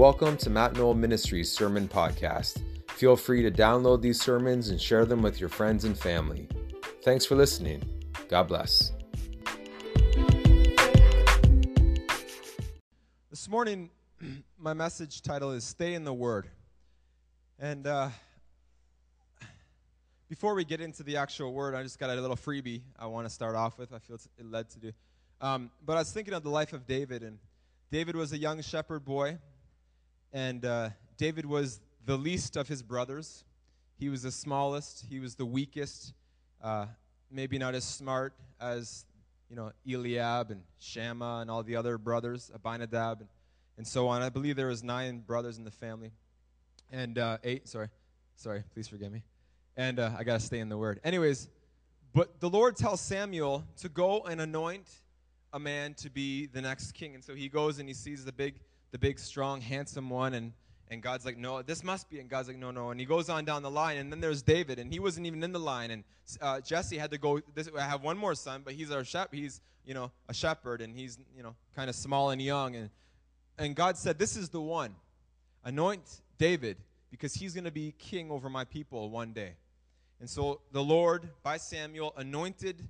Welcome to Matt Knoll Ministries Sermon Podcast. Feel free to download these sermons and share them with your friends and family. Thanks for listening. God bless. This morning, my message title is Stay in the Word. And uh, before we get into the actual word, I just got a little freebie I want to start off with. I feel it's led to do. Um, but I was thinking of the life of David, and David was a young shepherd boy, and uh, David was the least of his brothers. He was the smallest, he was the weakest, uh, maybe not as smart as you know Eliab and Shammah and all the other brothers, Abinadab and, and so on. I believe there was nine brothers in the family, and uh, eight. Sorry, sorry. Please forgive me. And uh, I gotta stay in the word. Anyways, but the Lord tells Samuel to go and anoint a man to be the next king. And so he goes and he sees the big, the big, strong, handsome one, and and God's like, no, this must be. And God's like, no, no. And he goes on down the line, and then there's David, and he wasn't even in the line. And uh, Jesse had to go. This, I have one more son, but he's our shep. He's you know a shepherd, and he's you know kind of small and young. And and God said, this is the one. Anoint David because he's going to be king over my people one day. And so the Lord, by Samuel, anointed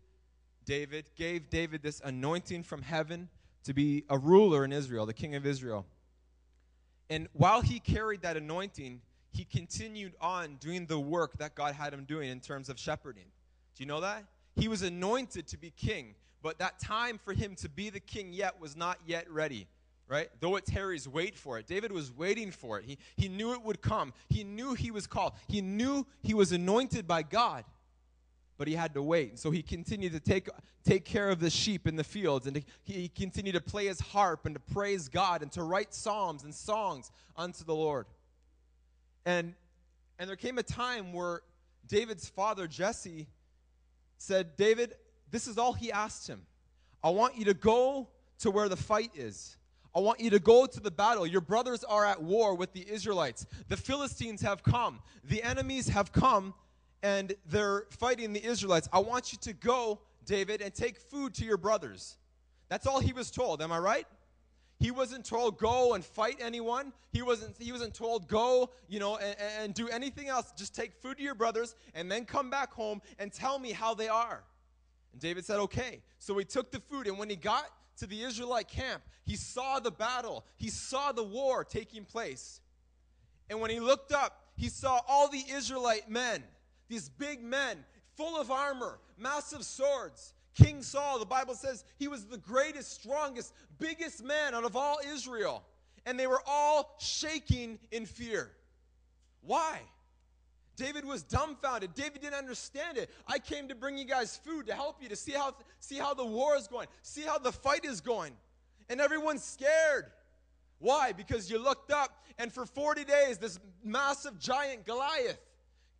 David, gave David this anointing from heaven to be a ruler in Israel, the king of Israel. And while he carried that anointing, he continued on doing the work that God had him doing in terms of shepherding. Do you know that? He was anointed to be king, but that time for him to be the king yet was not yet ready right? Though it tarries, wait for it. David was waiting for it. He, he knew it would come. He knew he was called. He knew he was anointed by God, but he had to wait. And so he continued to take, take care of the sheep in the fields, and he continued to play his harp and to praise God and to write psalms and songs unto the Lord. And, and there came a time where David's father, Jesse, said, David, this is all he asked him. I want you to go to where the fight is. I want you to go to the battle. Your brothers are at war with the Israelites. The Philistines have come. The enemies have come and they're fighting the Israelites. I want you to go, David, and take food to your brothers. That's all he was told. Am I right? He wasn't told go and fight anyone. He wasn't he wasn't told go, you know, and, and do anything else. Just take food to your brothers and then come back home and tell me how they are. And David said, "Okay." So he took the food and when he got to the Israelite camp. He saw the battle, he saw the war taking place. And when he looked up, he saw all the Israelite men, these big men, full of armor, massive swords. King Saul, the Bible says he was the greatest, strongest, biggest man out of all Israel. And they were all shaking in fear. Why? David was dumbfounded. David didn't understand it. I came to bring you guys food to help you to see how see how the war is going, see how the fight is going. And everyone's scared. Why? Because you looked up and for 40 days this massive giant Goliath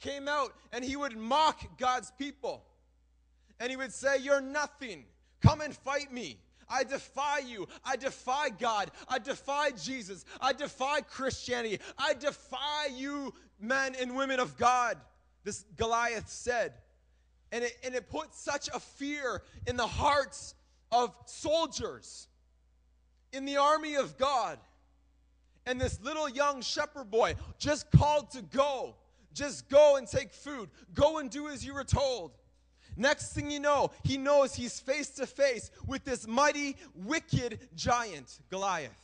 came out and he would mock God's people. And he would say, "You're nothing. Come and fight me." I defy you. I defy God. I defy Jesus. I defy Christianity. I defy you, men and women of God, this Goliath said. And it, and it put such a fear in the hearts of soldiers in the army of God. And this little young shepherd boy just called to go. Just go and take food. Go and do as you were told. Next thing you know, he knows he's face to face with this mighty, wicked giant, Goliath.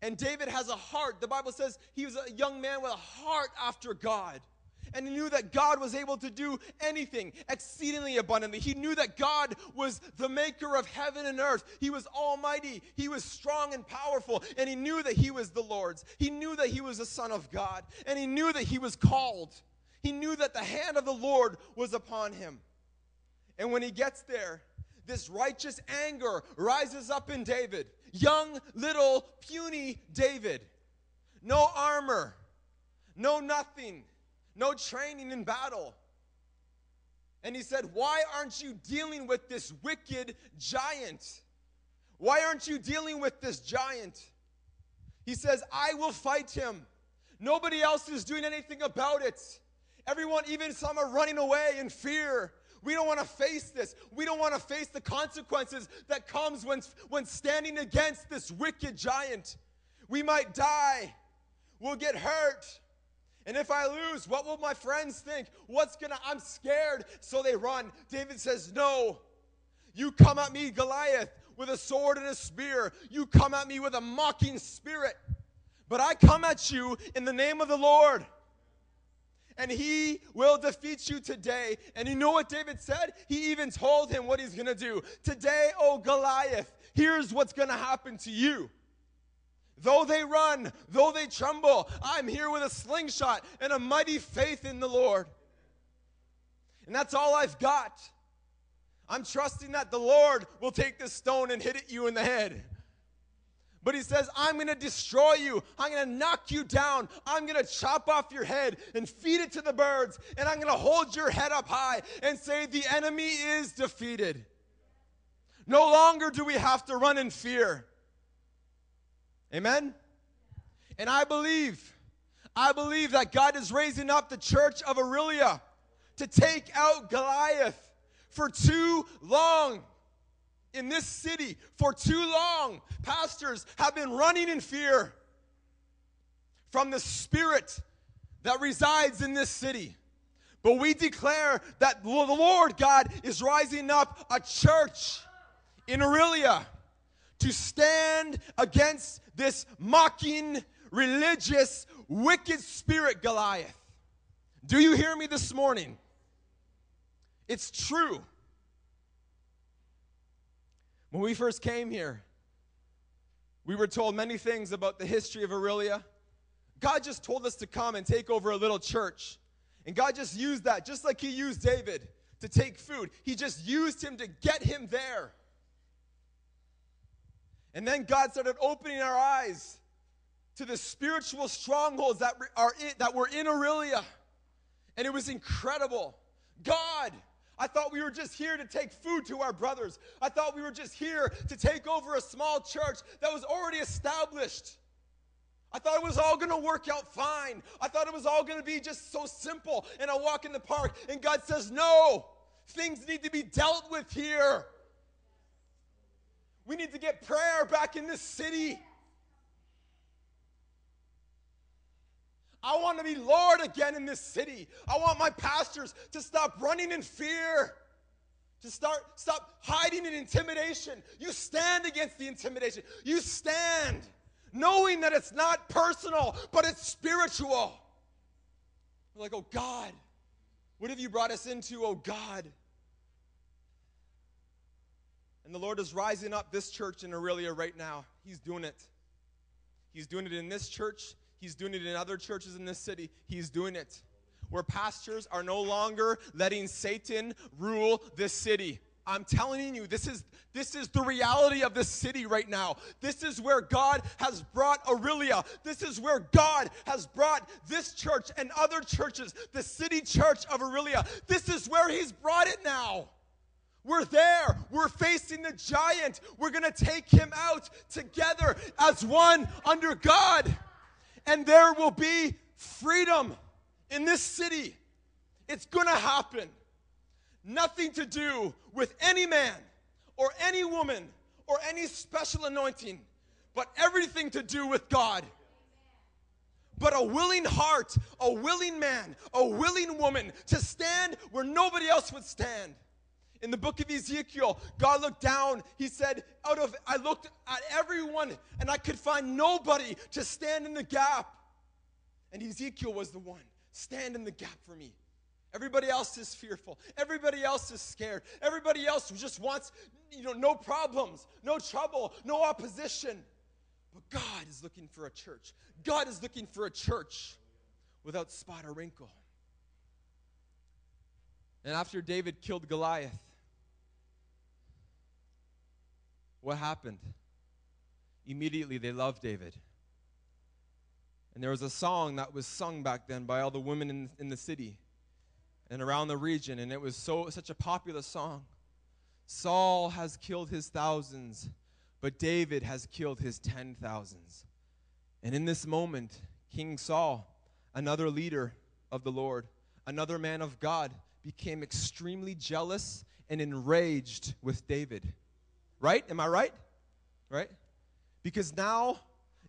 And David has a heart. The Bible says he was a young man with a heart after God. And he knew that God was able to do anything exceedingly abundantly. He knew that God was the maker of heaven and earth. He was almighty. He was strong and powerful. And he knew that he was the Lord's. He knew that he was the son of God. And he knew that he was called. He knew that the hand of the Lord was upon him. And when he gets there, this righteous anger rises up in David young, little, puny David. No armor, no nothing, no training in battle. And he said, Why aren't you dealing with this wicked giant? Why aren't you dealing with this giant? He says, I will fight him. Nobody else is doing anything about it. Everyone, even some are running away in fear. We don't want to face this. We don't want to face the consequences that comes when, when standing against this wicked giant. We might die. We'll get hurt. And if I lose, what will my friends think? What's gonna, I'm scared. So they run. David says, No. You come at me, Goliath, with a sword and a spear. You come at me with a mocking spirit. But I come at you in the name of the Lord. And he will defeat you today. And you know what David said? He even told him what he's gonna do. Today, oh Goliath, here's what's gonna happen to you. Though they run, though they tremble, I'm here with a slingshot and a mighty faith in the Lord. And that's all I've got. I'm trusting that the Lord will take this stone and hit it you in the head. But he says, I'm going to destroy you. I'm going to knock you down. I'm going to chop off your head and feed it to the birds. And I'm going to hold your head up high and say, The enemy is defeated. No longer do we have to run in fear. Amen? And I believe, I believe that God is raising up the church of Orillia to take out Goliath for too long in this city for too long. Pastors have been running in fear from the spirit that resides in this city. But we declare that the Lord God is rising up a church in Orillia to stand against this mocking, religious, wicked spirit, Goliath. Do you hear me this morning? It's true. When we first came here, we were told many things about the history of Orillia. God just told us to come and take over a little church. And God just used that, just like He used David to take food. He just used him to get him there. And then God started opening our eyes to the spiritual strongholds that, are in, that were in Orillia. And it was incredible. God, I thought we were just here to take food to our brothers. I thought we were just here to take over a small church that was already established. I thought it was all going to work out fine. I thought it was all going to be just so simple. And I walk in the park, and God says, No, things need to be dealt with here. We need to get prayer back in this city. I want to be Lord again in this city. I want my pastors to stop running in fear. To start stop hiding in intimidation. You stand against the intimidation. You stand knowing that it's not personal, but it's spiritual. We're like, "Oh God, what have you brought us into, oh God?" And the Lord is rising up this church in Orillia right now. He's doing it. He's doing it in this church. He's doing it in other churches in this city. He's doing it. Where pastors are no longer letting Satan rule this city. I'm telling you, this is this is the reality of this city right now. This is where God has brought Orillia. This is where God has brought this church and other churches, the city church of Orillia. This is where He's brought it now. We're there. We're facing the giant. We're going to take him out together as one under God. And there will be freedom in this city. It's going to happen. Nothing to do with any man or any woman or any special anointing, but everything to do with God. But a willing heart, a willing man, a willing woman to stand where nobody else would stand in the book of Ezekiel, God looked down. He said, Out of, I looked at everyone and I could find nobody to stand in the gap. And Ezekiel was the one. Stand in the gap for me. Everybody else is fearful. Everybody else is scared. Everybody else just wants, you know, no problems, no trouble, no opposition. But God is looking for a church. God is looking for a church without spot or wrinkle. And after David killed Goliath, What happened? Immediately they loved David. And there was a song that was sung back then by all the women in, in the city and around the region, and it was so such a popular song. Saul has killed his thousands, but David has killed his ten thousands. And in this moment, King Saul, another leader of the Lord, another man of God, became extremely jealous and enraged with David. Right? Am I right? Right? Because now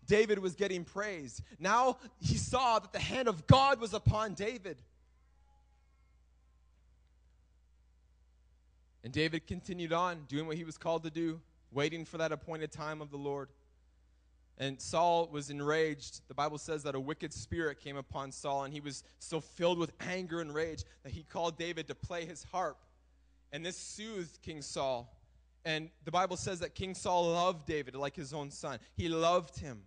David was getting praised. Now he saw that the hand of God was upon David. And David continued on doing what he was called to do, waiting for that appointed time of the Lord. And Saul was enraged. The Bible says that a wicked spirit came upon Saul, and he was so filled with anger and rage that he called David to play his harp. And this soothed King Saul. And the Bible says that King Saul loved David like his own son. He loved him.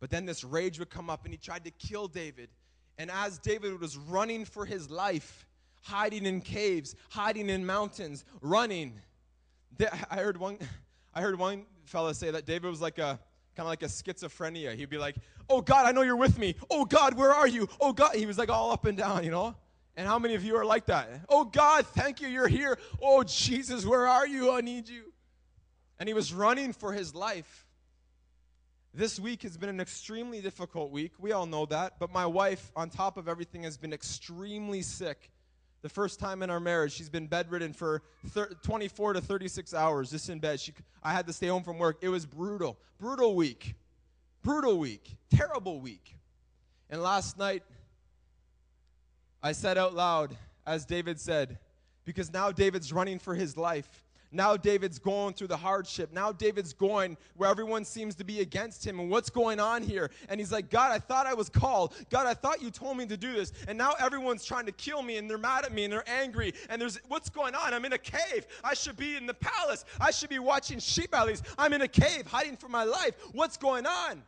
But then this rage would come up, and he tried to kill David. And as David was running for his life, hiding in caves, hiding in mountains, running, I heard one, I heard one fella say that David was like a kind of like a schizophrenia. He'd be like, Oh God, I know you're with me. Oh God, where are you? Oh God. He was like all up and down, you know? And how many of you are like that? Oh God, thank you, you're here. Oh Jesus, where are you? I need you. And he was running for his life. This week has been an extremely difficult week. We all know that. But my wife, on top of everything, has been extremely sick. The first time in our marriage, she's been bedridden for 24 to 36 hours, just in bed. She, I had to stay home from work. It was brutal. Brutal week. Brutal week. Terrible week. And last night, I said out loud, as David said, because now David's running for his life. Now David's going through the hardship. Now David's going where everyone seems to be against him. And what's going on here? And he's like, God, I thought I was called. God, I thought you told me to do this. And now everyone's trying to kill me and they're mad at me and they're angry. And there's what's going on? I'm in a cave. I should be in the palace. I should be watching sheep alleys. I'm in a cave hiding for my life. What's going on?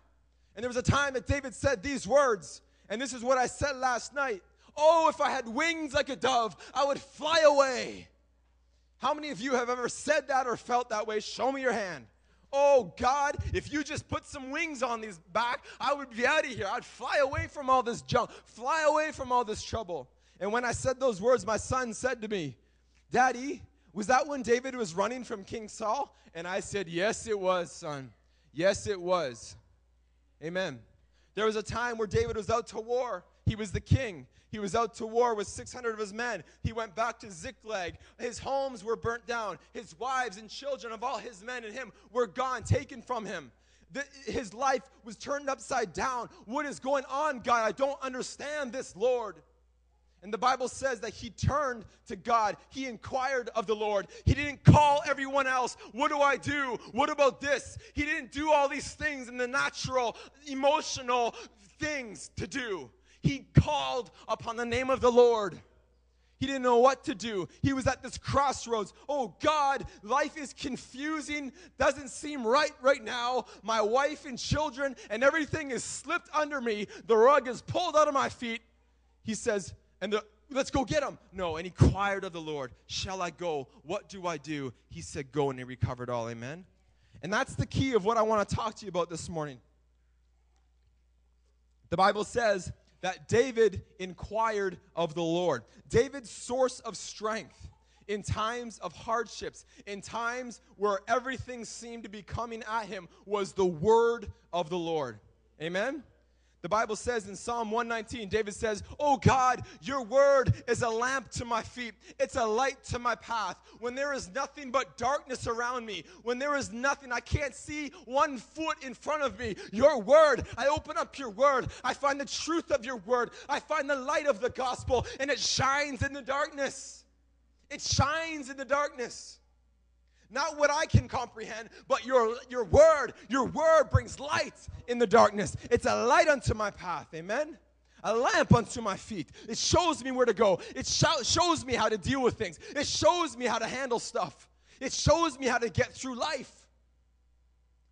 And there was a time that David said these words. And this is what I said last night. Oh, if I had wings like a dove, I would fly away. How many of you have ever said that or felt that way? Show me your hand. Oh God, if you just put some wings on these back, I would be out of here. I'd fly away from all this junk, fly away from all this trouble. And when I said those words, my son said to me, Daddy, was that when David was running from King Saul? And I said, Yes, it was, son. Yes, it was. Amen. There was a time where David was out to war. He was the king. He was out to war with 600 of his men. He went back to Ziklag. His homes were burnt down. His wives and children of all his men and him were gone, taken from him. The, his life was turned upside down. What is going on, God? I don't understand this, Lord. And the Bible says that he turned to God. He inquired of the Lord. He didn't call everyone else. What do I do? What about this? He didn't do all these things in the natural, emotional things to do. He called upon the name of the Lord. He didn't know what to do. He was at this crossroads. Oh God, life is confusing. Doesn't seem right right now. My wife and children and everything is slipped under me. The rug is pulled out of my feet. He says, and the, let's go get him. No, and he inquired of the Lord, Shall I go? What do I do? He said, Go, and he recovered all. Amen. And that's the key of what I want to talk to you about this morning. The Bible says that David inquired of the Lord. David's source of strength in times of hardships, in times where everything seemed to be coming at him, was the word of the Lord. Amen? The Bible says in Psalm 119, David says, Oh God, your word is a lamp to my feet, it's a light to my path. When there is nothing but darkness around me, when there is nothing, I can't see one foot in front of me, your word, I open up your word, I find the truth of your word, I find the light of the gospel, and it shines in the darkness. It shines in the darkness. Not what I can comprehend, but your, your word. Your word brings light in the darkness. It's a light unto my path. Amen? A lamp unto my feet. It shows me where to go. It sh- shows me how to deal with things. It shows me how to handle stuff. It shows me how to get through life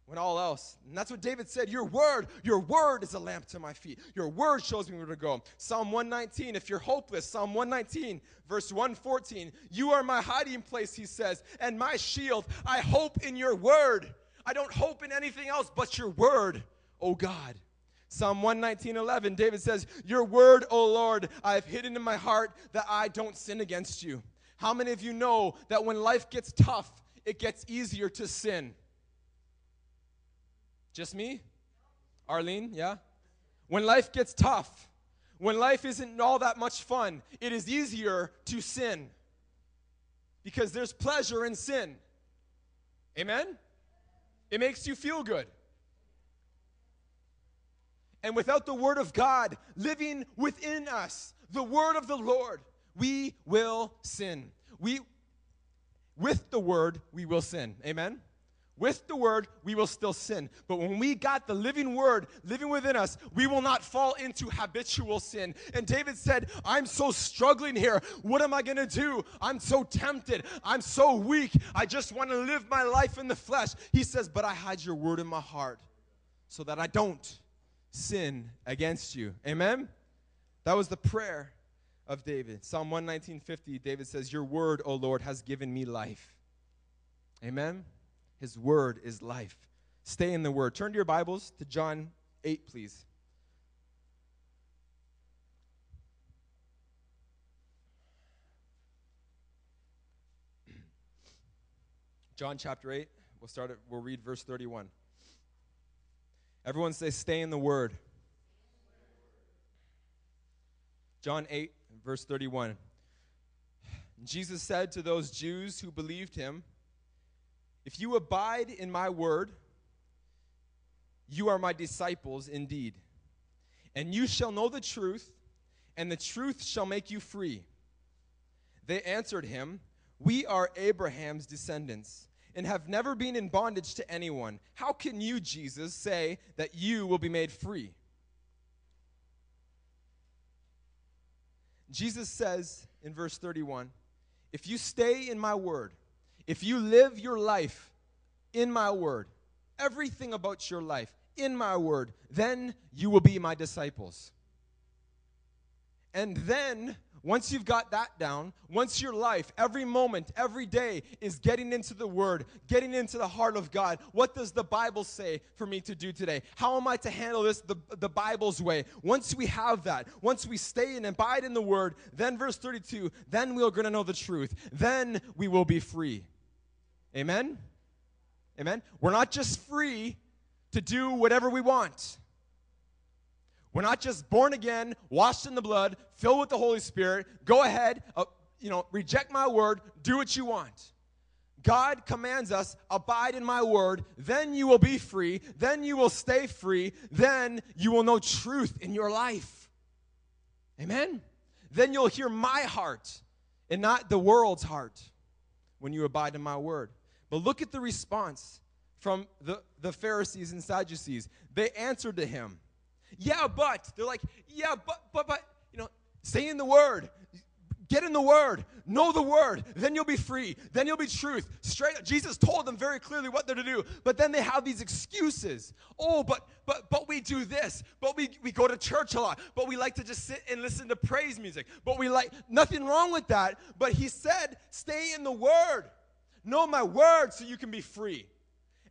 when all else. And that's what David said Your word, your word is a lamp to my feet. Your word shows me where to go. Psalm 119, if you're hopeless, Psalm 119, verse 114, you are my hiding place, he says, and my shield. I hope in your word. I don't hope in anything else but your word, oh God. Psalm 119, 11, David says, Your word, O Lord, I have hidden in my heart that I don't sin against you. How many of you know that when life gets tough, it gets easier to sin? Just me? Arlene, yeah? When life gets tough, when life isn't all that much fun, it is easier to sin because there's pleasure in sin. Amen? It makes you feel good. And without the word of God living within us, the word of the Lord, we will sin. We with the word we will sin. Amen. With the word, we will still sin. But when we got the living word living within us, we will not fall into habitual sin. And David said, I'm so struggling here. What am I going to do? I'm so tempted. I'm so weak. I just want to live my life in the flesh. He says, But I hide your word in my heart so that I don't sin against you. Amen? That was the prayer of David. Psalm 119:50, David says, Your word, O Lord, has given me life. Amen? His word is life. Stay in the word. Turn to your Bibles to John 8, please. John chapter 8, we'll start at, we'll read verse 31. Everyone say, stay in the word. John 8, verse 31. Jesus said to those Jews who believed him, if you abide in my word, you are my disciples indeed. And you shall know the truth, and the truth shall make you free. They answered him, We are Abraham's descendants and have never been in bondage to anyone. How can you, Jesus, say that you will be made free? Jesus says in verse 31 If you stay in my word, if you live your life in my word, everything about your life in my word, then you will be my disciples. And then, once you've got that down, once your life, every moment, every day is getting into the Word, getting into the heart of God, what does the Bible say for me to do today? How am I to handle this the, the Bible's way? Once we have that, once we stay and abide in the Word, then verse 32, then we're going to know the truth. Then we will be free. Amen? Amen? We're not just free to do whatever we want. We're not just born again, washed in the blood, filled with the Holy Spirit. Go ahead, uh, you know, reject my word, do what you want. God commands us, abide in my word, then you will be free, then you will stay free, then you will know truth in your life. Amen? Then you'll hear my heart and not the world's heart when you abide in my word. But look at the response from the, the Pharisees and Sadducees. They answered to him, Yeah, but. They're like, Yeah, but, but, but, you know, stay in the word. Get in the word. Know the word. Then you'll be free. Then you'll be truth. Straight up. Jesus told them very clearly what they're to do. But then they have these excuses. Oh, but but but we do this. But we, we go to church a lot. But we like to just sit and listen to praise music. But we like nothing wrong with that. But he said, stay in the word. Know my word so you can be free.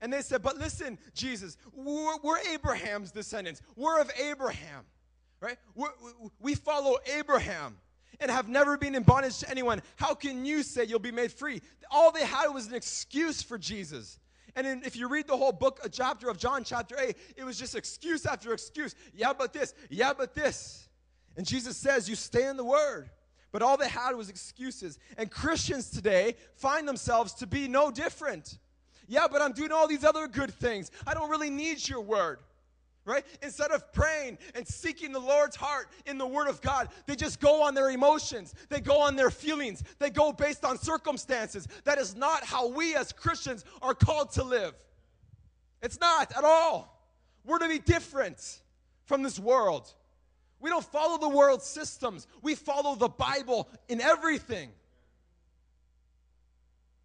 And they said, But listen, Jesus, we're, we're Abraham's descendants. We're of Abraham, right? We're, we follow Abraham and have never been in bondage to anyone. How can you say you'll be made free? All they had was an excuse for Jesus. And if you read the whole book, a chapter of John, chapter 8, it was just excuse after excuse. Yeah, but this. Yeah, but this. And Jesus says, You stay in the word. But all they had was excuses. And Christians today find themselves to be no different. Yeah, but I'm doing all these other good things. I don't really need your word. Right? Instead of praying and seeking the Lord's heart in the Word of God, they just go on their emotions. They go on their feelings. They go based on circumstances. That is not how we as Christians are called to live. It's not at all. We're to be different from this world. We don't follow the world's systems, we follow the Bible in everything.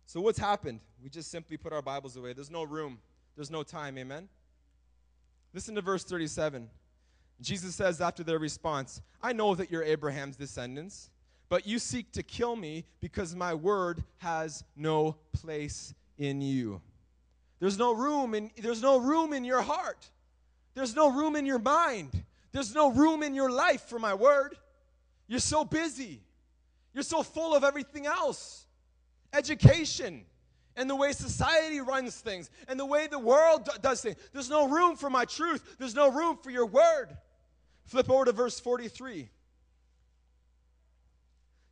So, what's happened? We just simply put our Bibles away. There's no room, there's no time. Amen? Listen to verse 37. Jesus says after their response, I know that you're Abraham's descendants, but you seek to kill me because my word has no place in you. There's no room in there's no room in your heart. There's no room in your mind. There's no room in your life for my word. You're so busy. You're so full of everything else education and the way society runs things and the way the world does things. There's no room for my truth. There's no room for your word. Flip over to verse 43.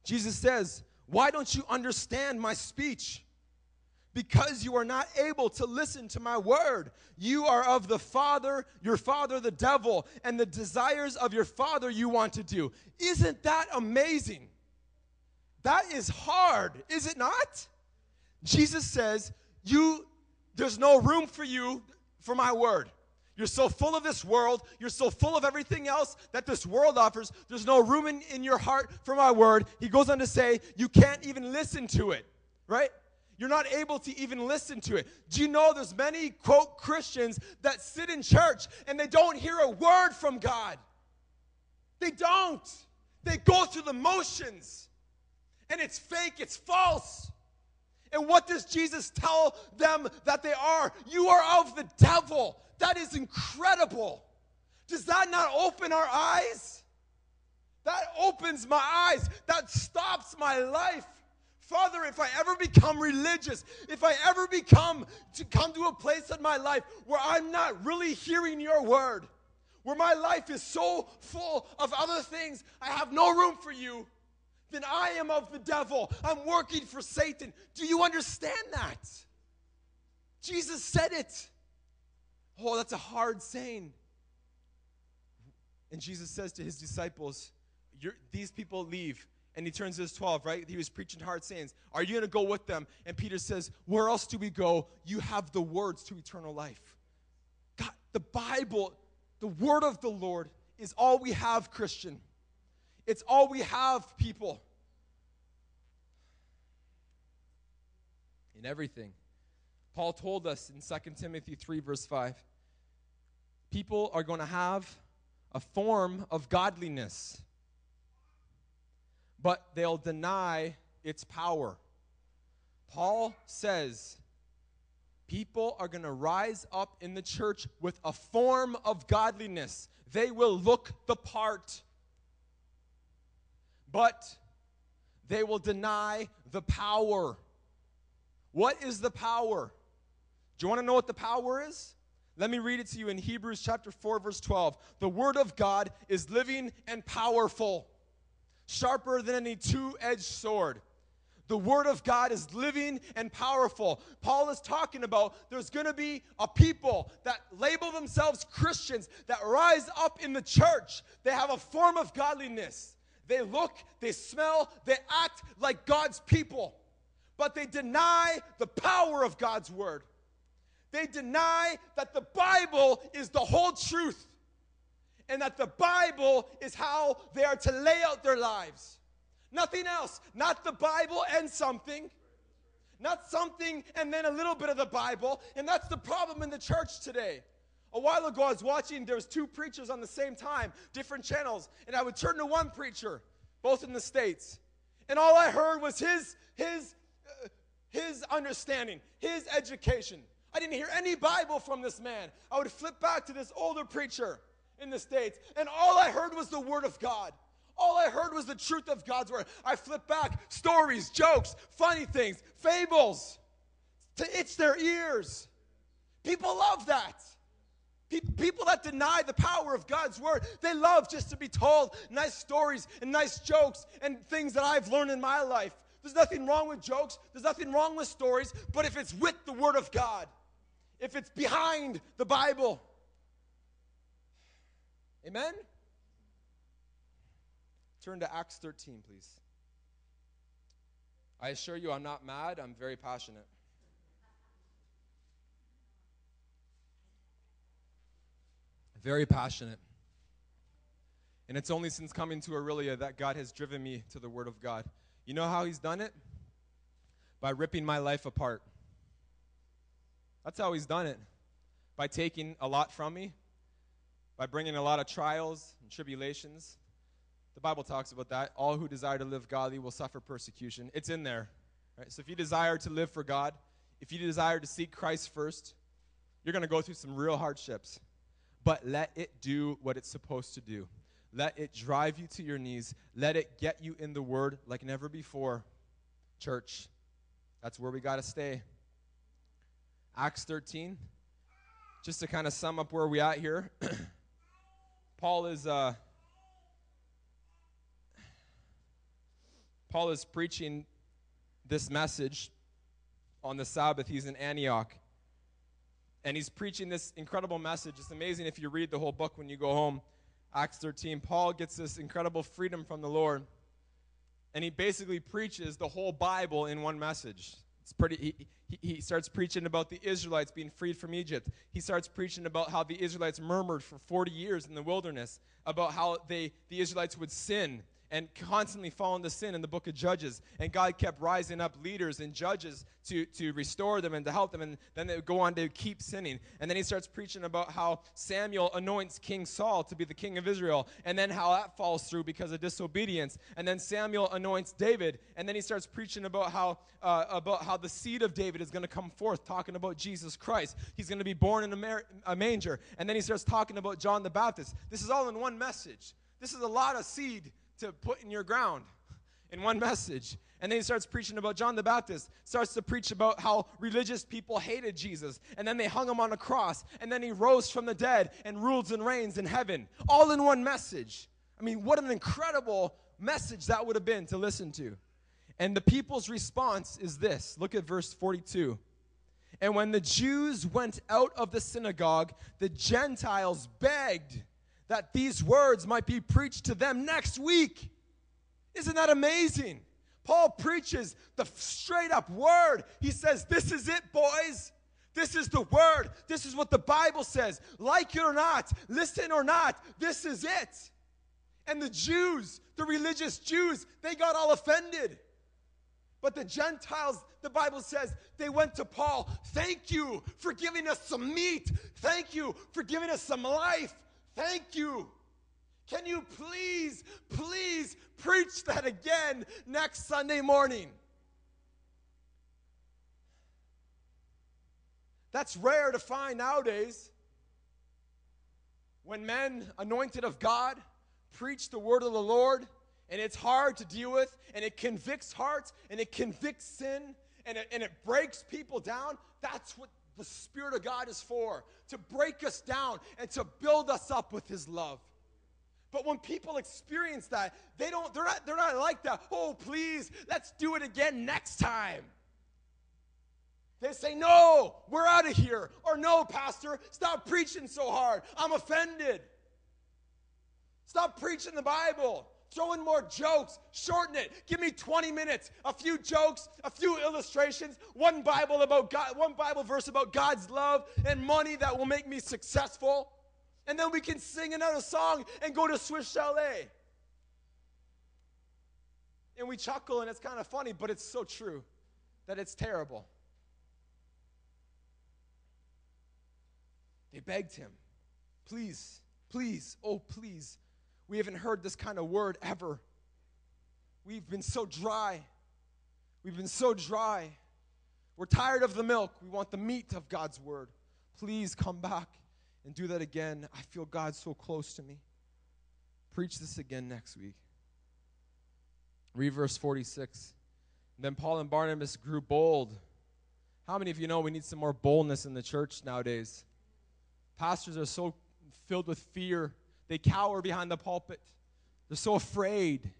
Jesus says, Why don't you understand my speech? Because you are not able to listen to my word. You are of the father, your father, the devil, and the desires of your father you want to do. Isn't that amazing? That is hard, is it not? Jesus says, You there's no room for you for my word. You're so full of this world. You're so full of everything else that this world offers. There's no room in, in your heart for my word. He goes on to say, You can't even listen to it, right? You're not able to even listen to it. Do you know there's many, quote, Christians that sit in church and they don't hear a word from God? They don't. They go through the motions and it's fake, it's false. And what does Jesus tell them that they are? You are of the devil. That is incredible. Does that not open our eyes? That opens my eyes. That stops my life. Father, if I ever become religious, if I ever become to come to a place in my life where I'm not really hearing your word, where my life is so full of other things, I have no room for you, then I am of the devil. I'm working for Satan. Do you understand that? Jesus said it. Oh, that's a hard saying. And Jesus says to his disciples, These people leave and he turns to his 12, right? He was preaching hard sayings. Are you going to go with them? And Peter says, Where else do we go? You have the words to eternal life. God, the Bible, the word of the Lord is all we have, Christian. It's all we have, people. In everything. Paul told us in 2 Timothy 3, verse 5 people are going to have a form of godliness but they'll deny its power. Paul says people are going to rise up in the church with a form of godliness. They will look the part, but they will deny the power. What is the power? Do you want to know what the power is? Let me read it to you in Hebrews chapter 4 verse 12. The word of God is living and powerful sharper than any two edged sword. The Word of God is living and powerful. Paul is talking about there's going to be a people that label themselves Christians that rise up in the church. They have a form of godliness. They look, they smell, they act like God's people, but they deny the power of God's Word. They deny that the Bible is the whole truth and that the Bible is how they are to lay out their lives. Nothing else. Not the Bible and something. Not something and then a little bit of the Bible. And that's the problem in the church today. A while ago, I was watching, there was two preachers on the same time, different channels, and I would turn to one preacher, both in the States. And all I heard was his, his, uh, his understanding, his education. I didn't hear any Bible from this man. I would flip back to this older preacher in the States, and all I heard was the Word of God. All I heard was the truth of God's Word. I flip back stories, jokes, funny things, fables to itch their ears. People love that. People that deny the power of God's word, they love just to be told nice stories and nice jokes and things that I've learned in my life. There's nothing wrong with jokes, there's nothing wrong with stories, but if it's with the word of God, if it's behind the Bible, Amen? Turn to Acts 13, please. I assure you, I'm not mad, I'm very passionate. Very passionate. And it's only since coming to Orillia that God has driven me to the Word of God. You know how He's done it? By ripping my life apart. That's how He's done it. By taking a lot from me by bringing a lot of trials and tribulations. The Bible talks about that. All who desire to live godly will suffer persecution. It's in there. Right? So if you desire to live for God, if you desire to seek Christ first, you're going to go through some real hardships. But let it do what it's supposed to do. Let it drive you to your knees. Let it get you in the Word like never before. Church, that's where we got to stay. Acts 13, just to kind of sum up where we at here. Paul is uh, Paul is preaching this message on the Sabbath. He's in Antioch. And he's preaching this incredible message. It's amazing if you read the whole book when you go home. Acts 13, Paul gets this incredible freedom from the Lord. And he basically preaches the whole Bible in one message. It's pretty, he, he, he starts preaching about the Israelites being freed from Egypt. He starts preaching about how the Israelites murmured for 40 years in the wilderness, about how they, the Israelites would sin and constantly fall into sin in the book of Judges. And God kept rising up leaders and judges to, to restore them and to help them. And then they would go on to keep sinning. And then he starts preaching about how Samuel anoints King Saul to be the king of Israel. And then how that falls through because of disobedience. And then Samuel anoints David. And then he starts preaching about how, uh, about how the seed of David is going to come forth, talking about Jesus Christ. He's going to be born in a, mar- a manger. And then he starts talking about John the Baptist. This is all in one message. This is a lot of seed to put in your ground in one message. And then he starts preaching about John the Baptist, starts to preach about how religious people hated Jesus. And then they hung him on a cross. And then he rose from the dead and rules and reigns in heaven. All in one message. I mean, what an incredible message that would have been to listen to. And the people's response is this look at verse 42. And when the Jews went out of the synagogue, the Gentiles begged that these words might be preached to them next week. Isn't that amazing? Paul preaches the straight up word. He says, This is it, boys. This is the word. This is what the Bible says. Like it or not, listen or not, this is it. And the Jews, the religious Jews, they got all offended. But the Gentiles, the Bible says, they went to Paul. Thank you for giving us some meat. Thank you for giving us some life. Thank you. Can you please, please preach that again next Sunday morning? That's rare to find nowadays. When men anointed of God preach the word of the Lord, and it's hard to deal with, and it convicts hearts, and it convicts sin, and it, and it breaks people down, that's what the Spirit of God is for to break us down and to build us up with His love. But when people experience that, they don't, they're not, they're not like that. Oh, please, let's do it again next time. They say, No, we're out of here. Or, No, Pastor, stop preaching so hard. I'm offended. Stop preaching the Bible. Throw in more jokes, shorten it. Give me 20 minutes, a few jokes, a few illustrations, one Bible about God, one Bible verse about God's love and money that will make me successful. And then we can sing another song and go to Swiss Chalet. And we chuckle and it's kind of funny, but it's so true that it's terrible. They begged him, please, please, oh, please we haven't heard this kind of word ever. We've been so dry. We've been so dry. We're tired of the milk. We want the meat of God's word. Please come back and do that again. I feel God so close to me. Preach this again next week. Read verse 46. Then Paul and Barnabas grew bold. How many of you know we need some more boldness in the church nowadays? Pastors are so filled with fear they cower behind the pulpit. They're so afraid.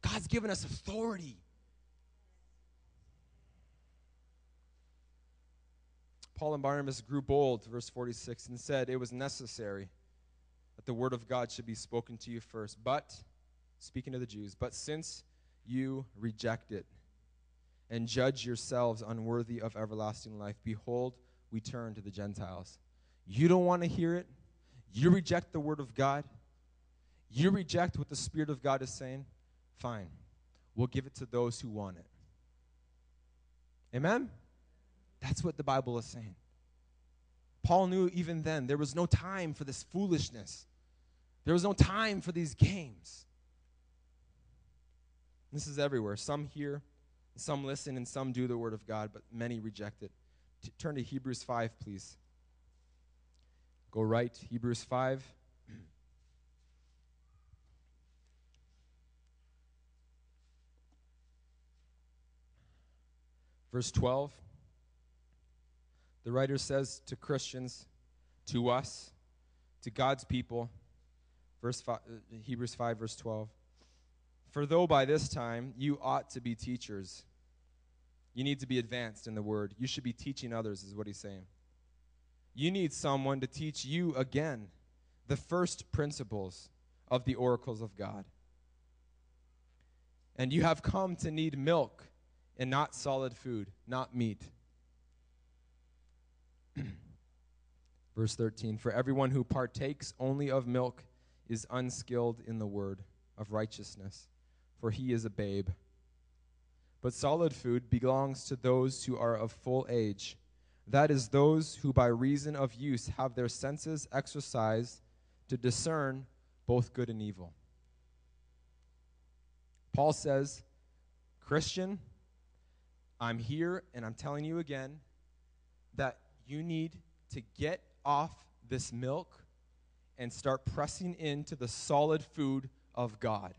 God's given us authority. Paul and Barnabas grew bold, verse 46, and said it was necessary that the word of God should be spoken to you first. But, speaking to the Jews, but since you reject it and judge yourselves unworthy of everlasting life, behold, we turn to the Gentiles. You don't want to hear it? You reject the word of God. You reject what the Spirit of God is saying. Fine. We'll give it to those who want it. Amen? That's what the Bible is saying. Paul knew even then there was no time for this foolishness. There was no time for these games. This is everywhere. Some hear, some listen, and some do the word of God, but many reject it. T- turn to Hebrews 5, please. Go right, Hebrews 5. Verse 12. The writer says to Christians, to us, to God's people, verse five, uh, Hebrews 5, verse 12. For though by this time you ought to be teachers, You need to be advanced in the word. You should be teaching others, is what he's saying. You need someone to teach you again the first principles of the oracles of God. And you have come to need milk and not solid food, not meat. Verse 13 For everyone who partakes only of milk is unskilled in the word of righteousness, for he is a babe. But solid food belongs to those who are of full age, that is, those who by reason of use have their senses exercised to discern both good and evil. Paul says, Christian, I'm here and I'm telling you again that you need to get off this milk and start pressing into the solid food of God.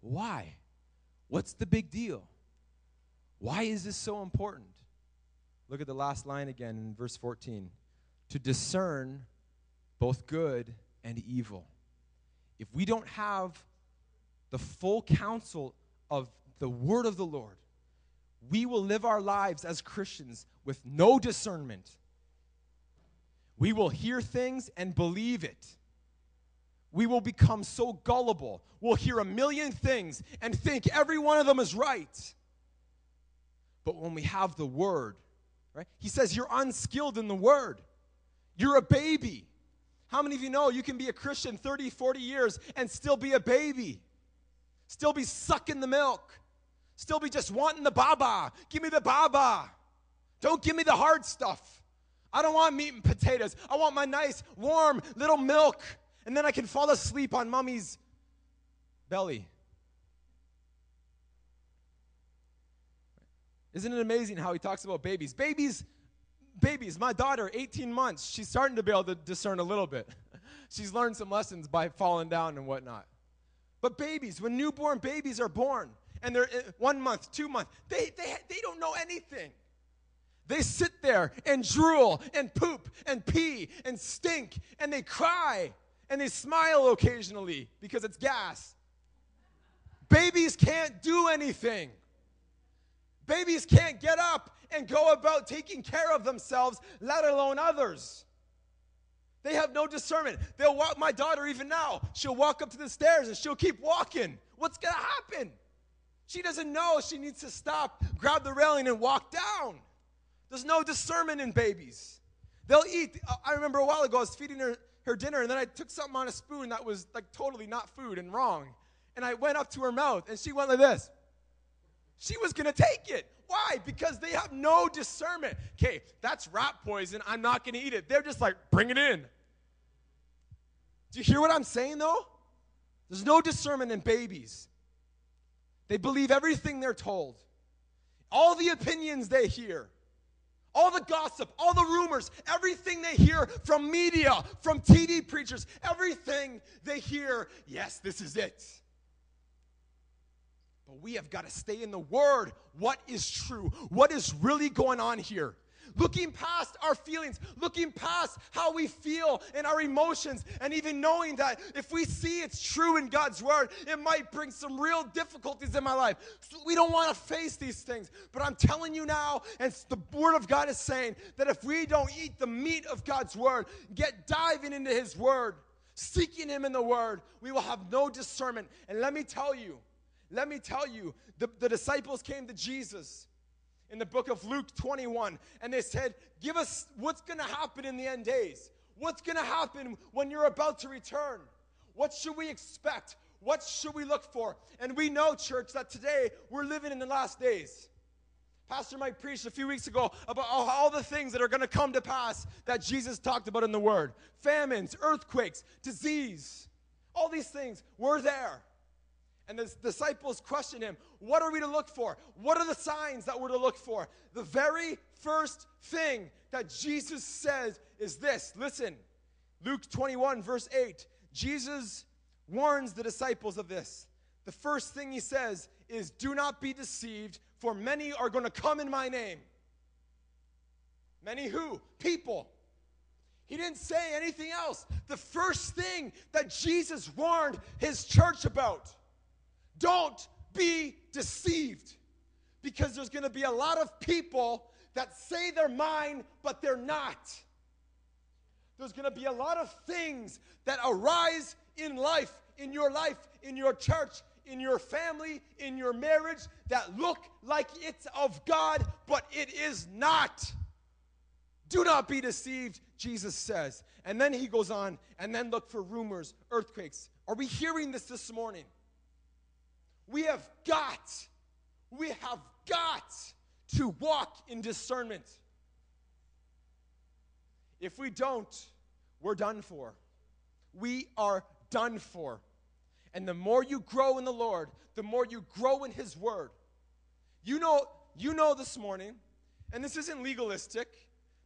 Why? What's the big deal? Why is this so important? Look at the last line again in verse 14. To discern both good and evil. If we don't have the full counsel of the word of the Lord, we will live our lives as Christians with no discernment. We will hear things and believe it. We will become so gullible. We'll hear a million things and think every one of them is right. But when we have the word, right? He says you're unskilled in the word. You're a baby. How many of you know you can be a Christian 30, 40 years and still be a baby? Still be sucking the milk. Still be just wanting the baba. Give me the baba. Don't give me the hard stuff. I don't want meat and potatoes. I want my nice, warm little milk. And then I can fall asleep on mommy's belly. Isn't it amazing how he talks about babies? Babies, babies, my daughter, 18 months, she's starting to be able to discern a little bit. she's learned some lessons by falling down and whatnot. But babies, when newborn babies are born, and they're uh, one month, two months, they, they, they don't know anything. They sit there and drool and poop and pee and stink and they cry and they smile occasionally because it's gas. Babies can't do anything. Babies can't get up and go about taking care of themselves, let alone others. They have no discernment. They'll walk, my daughter, even now, she'll walk up to the stairs and she'll keep walking. What's going to happen? She doesn't know she needs to stop, grab the railing, and walk down. There's no discernment in babies. They'll eat. I remember a while ago, I was feeding her, her dinner, and then I took something on a spoon that was like totally not food and wrong. And I went up to her mouth, and she went like this. She was going to take it. Why? Because they have no discernment. Okay, that's rat poison. I'm not going to eat it. They're just like, bring it in. Do you hear what I'm saying, though? There's no discernment in babies. They believe everything they're told, all the opinions they hear, all the gossip, all the rumors, everything they hear from media, from TV preachers, everything they hear. Yes, this is it. But we have got to stay in the Word. What is true? What is really going on here? Looking past our feelings, looking past how we feel and our emotions, and even knowing that if we see it's true in God's Word, it might bring some real difficulties in my life. So we don't want to face these things. But I'm telling you now, and the Word of God is saying that if we don't eat the meat of God's Word, get diving into His Word, seeking Him in the Word, we will have no discernment. And let me tell you, let me tell you, the, the disciples came to Jesus in the book of Luke 21 and they said, Give us what's going to happen in the end days. What's going to happen when you're about to return? What should we expect? What should we look for? And we know, church, that today we're living in the last days. Pastor Mike preached a few weeks ago about all the things that are going to come to pass that Jesus talked about in the Word famines, earthquakes, disease, all these things. We're there. And the disciples question him, What are we to look for? What are the signs that we're to look for? The very first thing that Jesus says is this listen, Luke 21, verse 8. Jesus warns the disciples of this. The first thing he says is, Do not be deceived, for many are going to come in my name. Many who? People. He didn't say anything else. The first thing that Jesus warned his church about don't be deceived. because there's going to be a lot of people that say they're mine, but they're not. There's going to be a lot of things that arise in life, in your life, in your church, in your family, in your marriage that look like it's of God, but it is not. Do not be deceived, Jesus says. And then he goes on, and then look for rumors, earthquakes. Are we hearing this this morning? We have got, we have got to walk in discernment. If we don't, we're done for. We are done for. And the more you grow in the Lord, the more you grow in His Word. You know, you know this morning, and this isn't legalistic,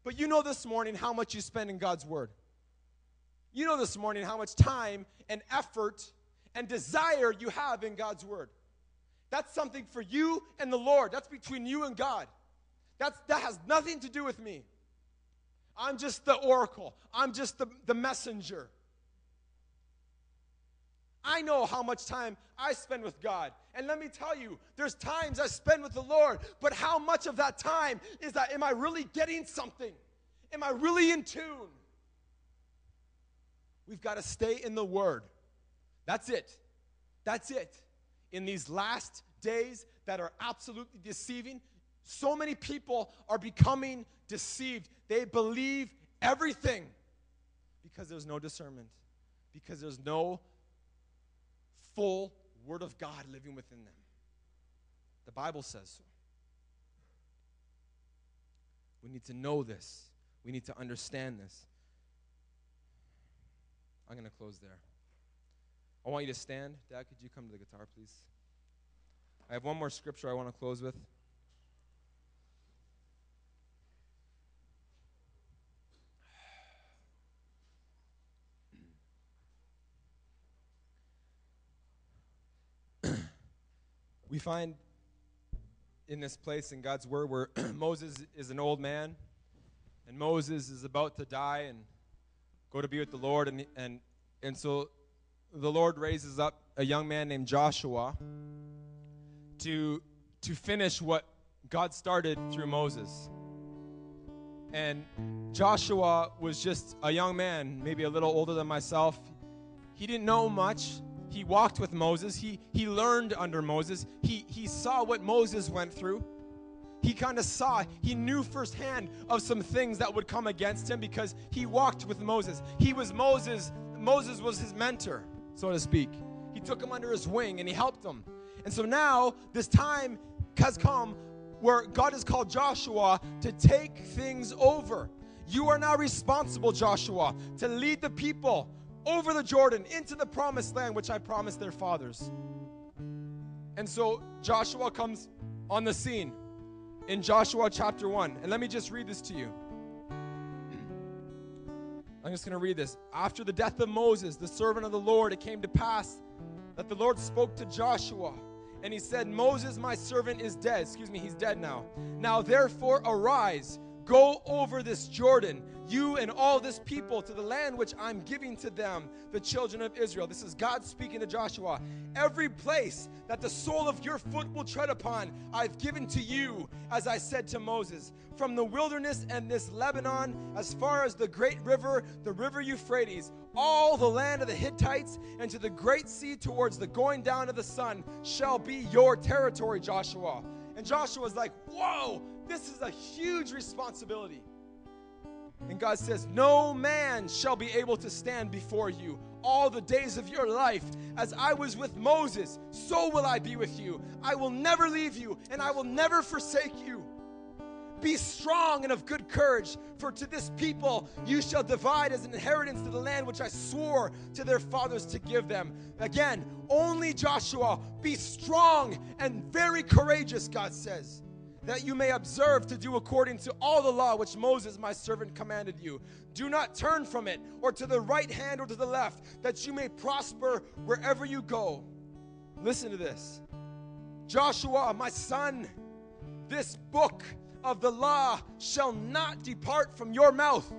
but you know this morning how much you spend in God's Word. You know this morning how much time and effort and desire you have in God's Word. That's something for you and the Lord. That's between you and God. That's, that has nothing to do with me. I'm just the oracle, I'm just the, the messenger. I know how much time I spend with God. And let me tell you, there's times I spend with the Lord, but how much of that time is that? Am I really getting something? Am I really in tune? We've got to stay in the Word. That's it. That's it. In these last days that are absolutely deceiving, so many people are becoming deceived. They believe everything because there's no discernment, because there's no full Word of God living within them. The Bible says so. We need to know this. We need to understand this. I'm going to close there. I want you to stand. Dad, could you come to the guitar, please? I have one more scripture I want to close with. we find in this place in God's Word where Moses is an old man and Moses is about to die and go to be with the Lord. And, and, and so the Lord raises up a young man named Joshua to, to finish what God started through Moses. And Joshua was just a young man, maybe a little older than myself. He didn't know much he walked with Moses. He, he learned under Moses. He, he saw what Moses went through. He kind of saw, he knew firsthand of some things that would come against him because he walked with Moses. He was Moses, Moses was his mentor, so to speak. He took him under his wing and he helped him. And so now this time has come where God has called Joshua to take things over. You are now responsible, Joshua, to lead the people over the Jordan into the promised land, which I promised their fathers. And so Joshua comes on the scene in Joshua chapter 1. And let me just read this to you. I'm just going to read this. After the death of Moses, the servant of the Lord, it came to pass that the Lord spoke to Joshua. And he said, Moses, my servant, is dead. Excuse me, he's dead now. Now therefore arise Go over this Jordan, you and all this people, to the land which I'm giving to them, the children of Israel. This is God speaking to Joshua. Every place that the sole of your foot will tread upon, I've given to you, as I said to Moses. From the wilderness and this Lebanon, as far as the great river, the river Euphrates, all the land of the Hittites, and to the great sea towards the going down of the sun, shall be your territory, Joshua. And Joshua's like, Whoa, this is a huge responsibility. And God says, No man shall be able to stand before you all the days of your life. As I was with Moses, so will I be with you. I will never leave you, and I will never forsake you. Be strong and of good courage, for to this people you shall divide as an inheritance to the land which I swore to their fathers to give them. Again, only Joshua, be strong and very courageous, God says that you may observe to do according to all the law which Moses, my servant, commanded you. Do not turn from it, or to the right hand or to the left, that you may prosper wherever you go. Listen to this Joshua, my son, this book of the law shall not depart from your mouth,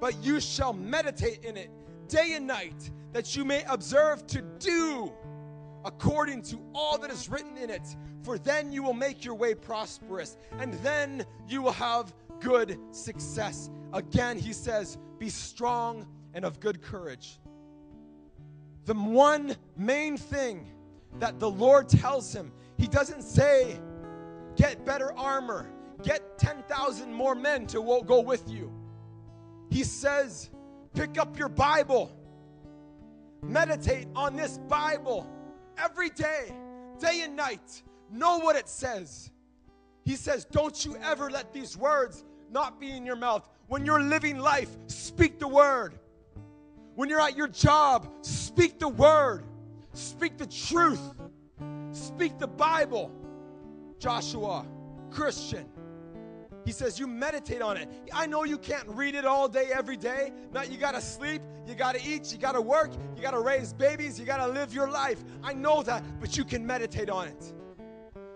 but you shall meditate in it day and night, that you may observe to do according to all that is written in it, for then you will make your way prosperous, and then you will have good success. Again, he says, Be strong and of good courage. The one main thing that the Lord tells him, he doesn't say, Get better armor, get 10,000 more men to go with you. He says, Pick up your Bible, meditate on this Bible every day, day and night. Know what it says. He says, Don't you ever let these words not be in your mouth. When you're living life, speak the word. When you're at your job, speak the word. Speak the truth. Speak the Bible. Joshua, Christian. He says, You meditate on it. I know you can't read it all day, every day. No, you got to sleep, you got to eat, you got to work, you got to raise babies, you got to live your life. I know that, but you can meditate on it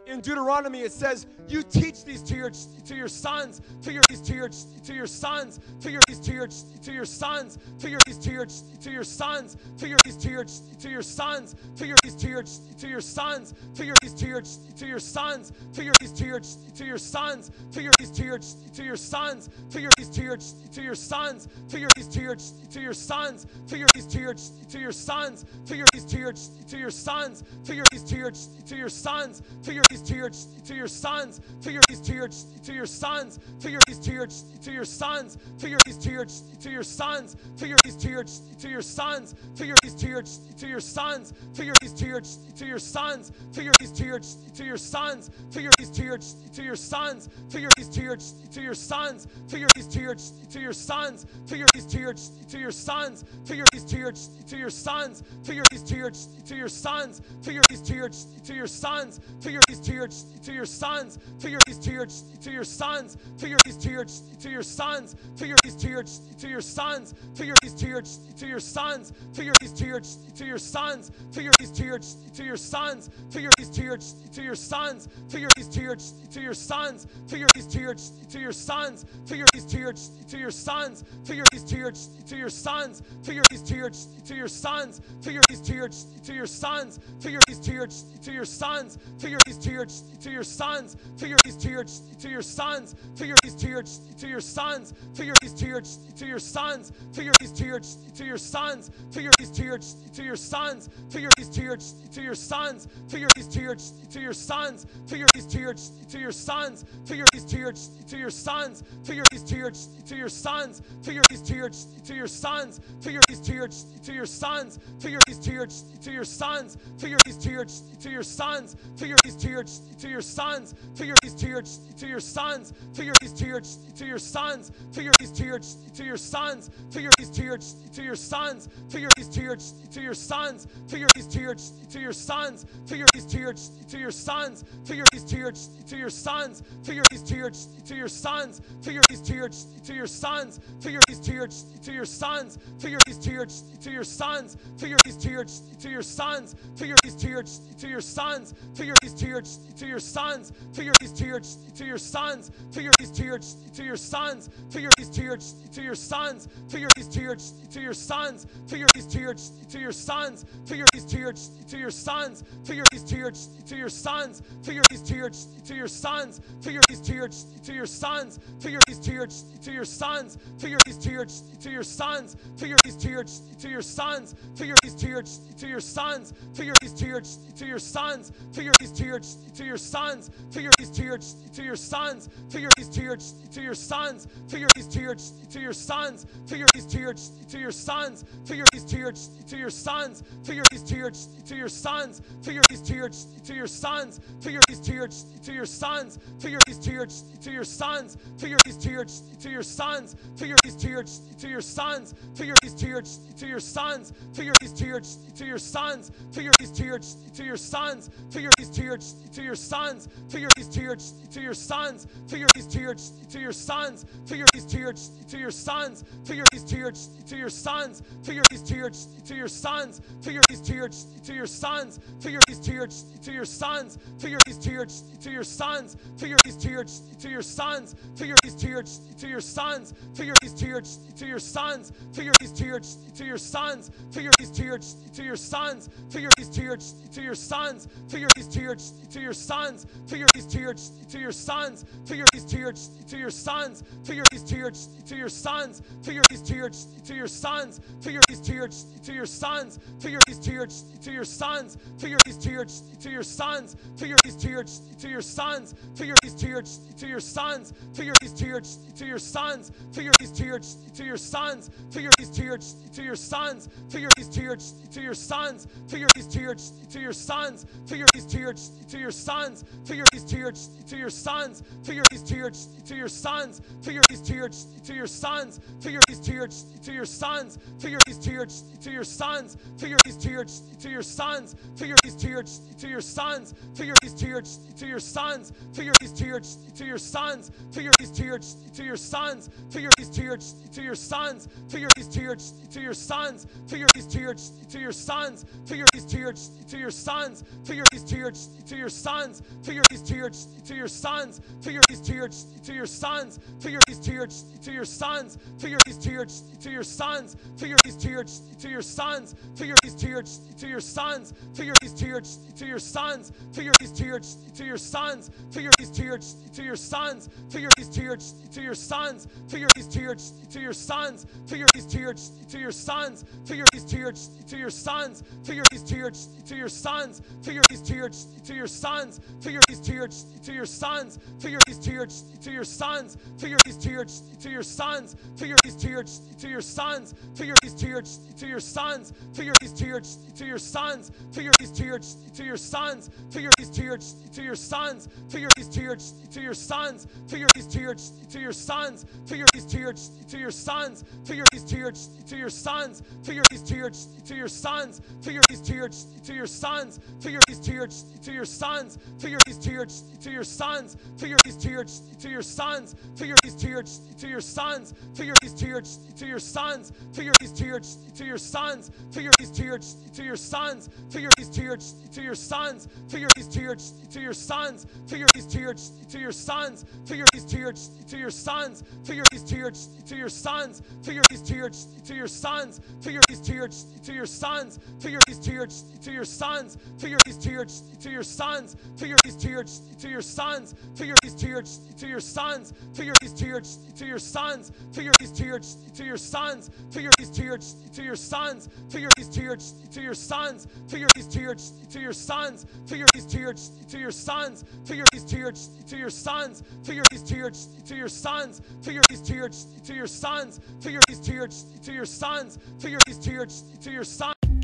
in Deuteronomy it says, "You teach these to your to your sons, to your to your to your sons, to your to your to your sons, to your to your to your sons, to your to your to your sons, to your to your to your sons, to your to your to your sons, to your to your to your sons, to your to your to your sons, to your to your to your sons, to your to your to your sons, to your to your to your sons, to your to your to your sons, to your to your to your sons, to your to your to your sons, to your to your to your sons, to your to your to your sons, to your to your to your sons, to your to your to your sons, to your to your to your sons, to your to your to your sons, to your to your to your sons, to your to your to your sons, to your to your to your sons, to your to your to your sons, to your to your to your sons, to your to your to your sons, to your to your to your sons, to your to your to your sons, to your to your to your sons, to your to your to your sons, to your to your to your sons, to your to your to your sons, to your to your to your sons, to your to your to your sons, to your to your to your sons, to your to your to your sons, to your to your to your sons, to your to your to your sons, to your to your to your sons, to your to your to your sons, to your to your to your sons, to your to your to your sons, to your to your to your sons, to your to your to your sons, to your to your to your sons, to your to your to your sons, to your to your to your sons, to your to your to your sons, to your to your to your sons, to your to your to your sons, to your to your to your sons, to your to your to your sons, to your to your to your sons, to your to your to your sons, to your to your to your sons, to your to your to your sons, to your to your to your sons, to your to your to your sons, to your to your to your sons, to your to your to your sons, to your to your to your sons, to your to your to your sons, to your to your to your sons, to your to your to your sons, to your to your to your sons, to your to your to your sons, to your to your to your sons, to your to your to your sons, to your to your to your sons, to your to your to your sons, to your to your to your sons, to your to your to your sons, to your to your to your sons, to your to your to your sons, to your to your to your sons, to your to your to your sons, to your to your to your sons, to your to your to your sons, to your to your to your sons, to your to your to your sons, to your to your to your sons, to your to your to your sons, to your to your to your sons, to your to your to your sons, to your to your to your sons, to your to your to your sons, to your to your to your sons, to your to your to your sons, to your to your to your sons, to your to your to your sons, to your to your to your sons, to your to your to your sons, to your to your to your sons, to your to your to your sons, to your to your to your sons, to your to your to your sons, to your to your to your sons, to your to your to your sons, to your to your to your sons, to your to your to your sons, to your to your to your sons, to your to your to your sons, to your to your to your sons, to your to to your to your sons, to your to your to your sons, to your to your to your sons, to your to your to your sons, to your to your to your sons, to your to your to your sons, to your to your to your sons, to your to your to your sons, to your to your to your sons, to your to your to your sons, to your to your to your sons, to your to your to your sons, to your to your to your sons, to your to your to your sons, to your to your to your sons, to your to your to your sons, to your to your to your sons, to your to your to your sons, to your to your to your sons, to your to your to your sons, to your to your to your sons, to your to your to your sons, to your to your to your sons, to your to your to your sons, to your to your to your sons, to your to your to your sons, to your to your to your sons, to your to your to your sons, to your to your to your sons, to your to your to your sons, to your to your to your sons, to your to your to your sons, to your to your to your sons, to your to your to your sons, to your to your to your sons, to your to your to your sons, to your to your to your sons, to your to your to your sons, to your to your to your sons, to your to your to your sons, to your to your to your sons, to your to your to your sons, to your to your to your sons, to your to your to your sons, to your to your to your sons, to your to your to your sons, to your to your to your sons, to your to your to your sons, to your to your to your sons, to your to your to your sons, to your to your to your sons, to your to your to your sons, to your to your to your sons, to your to your to your sons, to your to your to your sons, to your to your to your sons, to your to your to your sons, to your to your to your sons, to your to your to your sons, to your to your to your sons, to your to your to your sons, to your to your to your sons, to your to your to your sons, to your to your to your sons, to your to your to your sons, to your to your to your sons, to your to your to your sons, to your to your to your sons, to your to your to your sons, to your to your to your sons, to your to your to your sons, to your to your to your sons, to your to your to your sons, to your to your to your sons, to your to your to your sons, to your to your to your sons, to your to your to your sons, to your to your to your sons, to your to your to your sons, to your to your to your sons, to your to your to your sons, to your to your to your sons, to your to your to your sons, to your to your to your sons, to your to your to your sons, to your to your to your sons, to your to your to your sons, to your to your to your sons, to your to your to your sons, to your to your to your sons, to your to your to your sons, to your to your to your sons, to your to your to your sons, to your to your to your sons, to your to your to your sons, to your to your to your sons, to your to your to your sons, to your to your to your sons, to your to your to your sons, to your to your to your sons, to your to your to your sons, to your to your to your sons, to your to your to your sons, to your to your to your sons.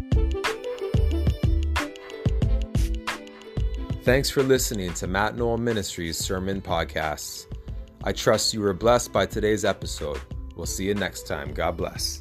Thanks for listening to Matt Knoll Ministries Sermon Podcasts. I trust you were blessed by today's episode. We'll see you next time. God bless.